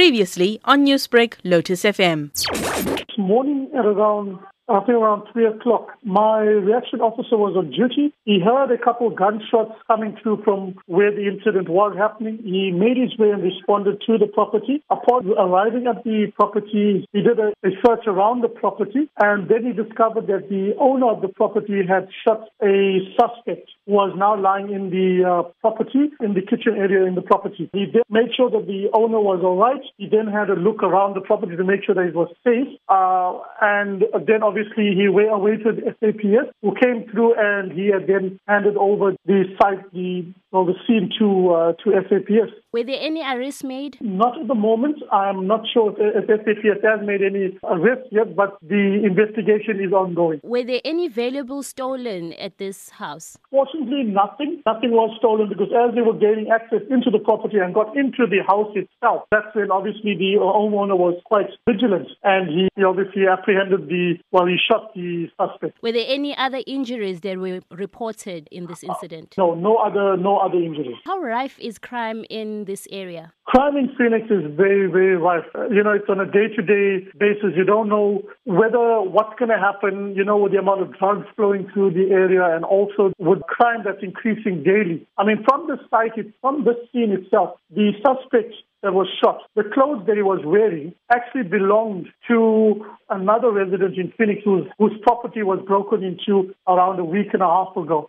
Previously on Newsbreak, Lotus FM. This morning at around I think around 3 o'clock, my reaction officer was on duty. He heard a couple of gunshots coming through from where the incident was happening. He made his way and responded to the property. Upon arriving at the property, he did a, a search around the property and then he discovered that the owner of the property had shot a suspect who was now lying in the uh, property, in the kitchen area in the property. He made sure that the owner was all right. He then had a look around the property to make sure that it was safe. Uh, and then obviously he awaited SAPS who came through and he had then handed over the site, the well, the scene to uh, to SAPS. Were there any arrests made? Not at the moment. I'm not sure if, SAPS has made any arrests yet, but the investigation is ongoing. Were there any valuables stolen at this house? Fortunately, nothing. Nothing was stolen because as they were gaining access into the property and got into the house itself, that's when obviously the homeowner was quite vigilant and he, he obviously apprehended the, well, he shot the suspect. Were there any other injuries that were reported in this incident? Uh, no, no other, no other injuries. How rife is crime in this area? Crime in Phoenix is very, very rife. You know, it's on a day-to-day basis. You don't know whether what's going to happen, you know, with the amount of drugs flowing through the area and also with crime that's increasing daily. I mean, from the site, from the scene itself, the suspect that was shot, the clothes that he was wearing actually belonged to another resident in Phoenix whose, whose property was broken into around a week and a half ago.